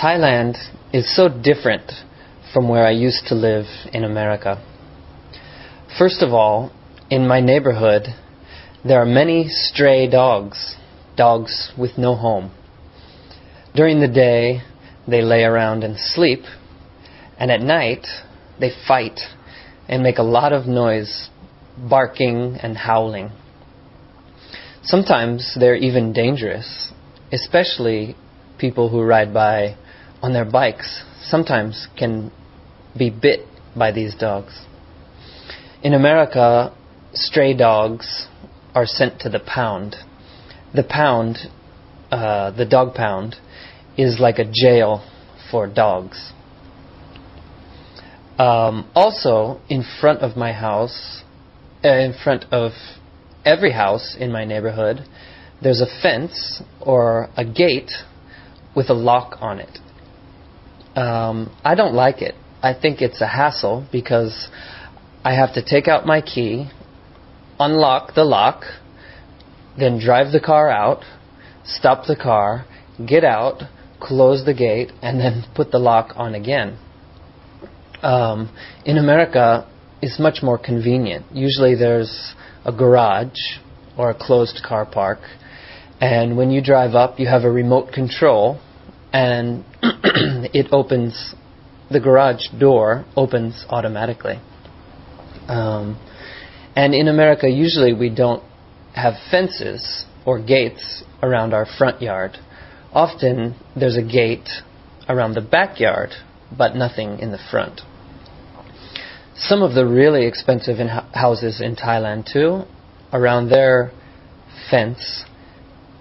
Thailand is so different from where I used to live in America. First of all, in my neighborhood, there are many stray dogs, dogs with no home. During the day, they lay around and sleep, and at night, they fight and make a lot of noise, barking and howling. Sometimes they're even dangerous, especially people who ride by on their bikes sometimes can be bit by these dogs. In America, stray dogs are sent to the pound. The pound, uh, the dog pound, is like a jail for dogs. Um, also, in front of my house, uh, in front of every house in my neighborhood, there's a fence or a gate with a lock on it. Um, I don't like it. I think it's a hassle because I have to take out my key, unlock the lock, then drive the car out, stop the car, get out, close the gate, and then put the lock on again. Um, in America, it's much more convenient. Usually there's a garage or a closed car park, and when you drive up, you have a remote control, and it opens, the garage door opens automatically. Um, and in America, usually we don't have fences or gates around our front yard. Often there's a gate around the backyard, but nothing in the front. Some of the really expensive in houses in Thailand, too, around their fence,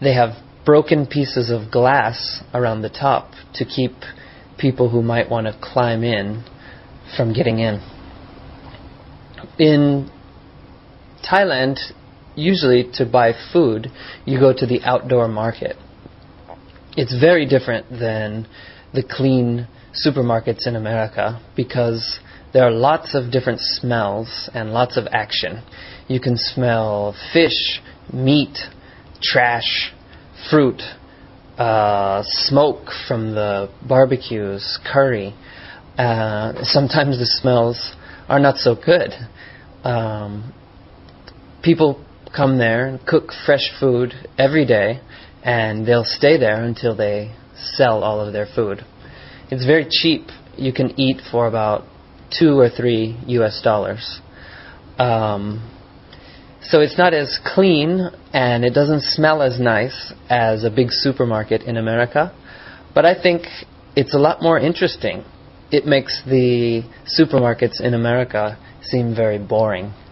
they have broken pieces of glass around the top to keep people who might want to climb in from getting in. In Thailand, usually to buy food, you go to the outdoor market. It's very different than the clean supermarkets in America because there are lots of different smells and lots of action. You can smell fish, meat, trash, fruit, uh, smoke from the barbecues, curry. Uh, sometimes the smells are not so good. Um, people come there and cook fresh food every day, and they'll stay there until they sell all of their food. It's very cheap. You can eat for about two or three U.S. dollars. Um, so it's not as clean and it doesn't smell as nice as a big supermarket in America, but I think it's a lot more interesting. It makes the supermarkets in America seem very boring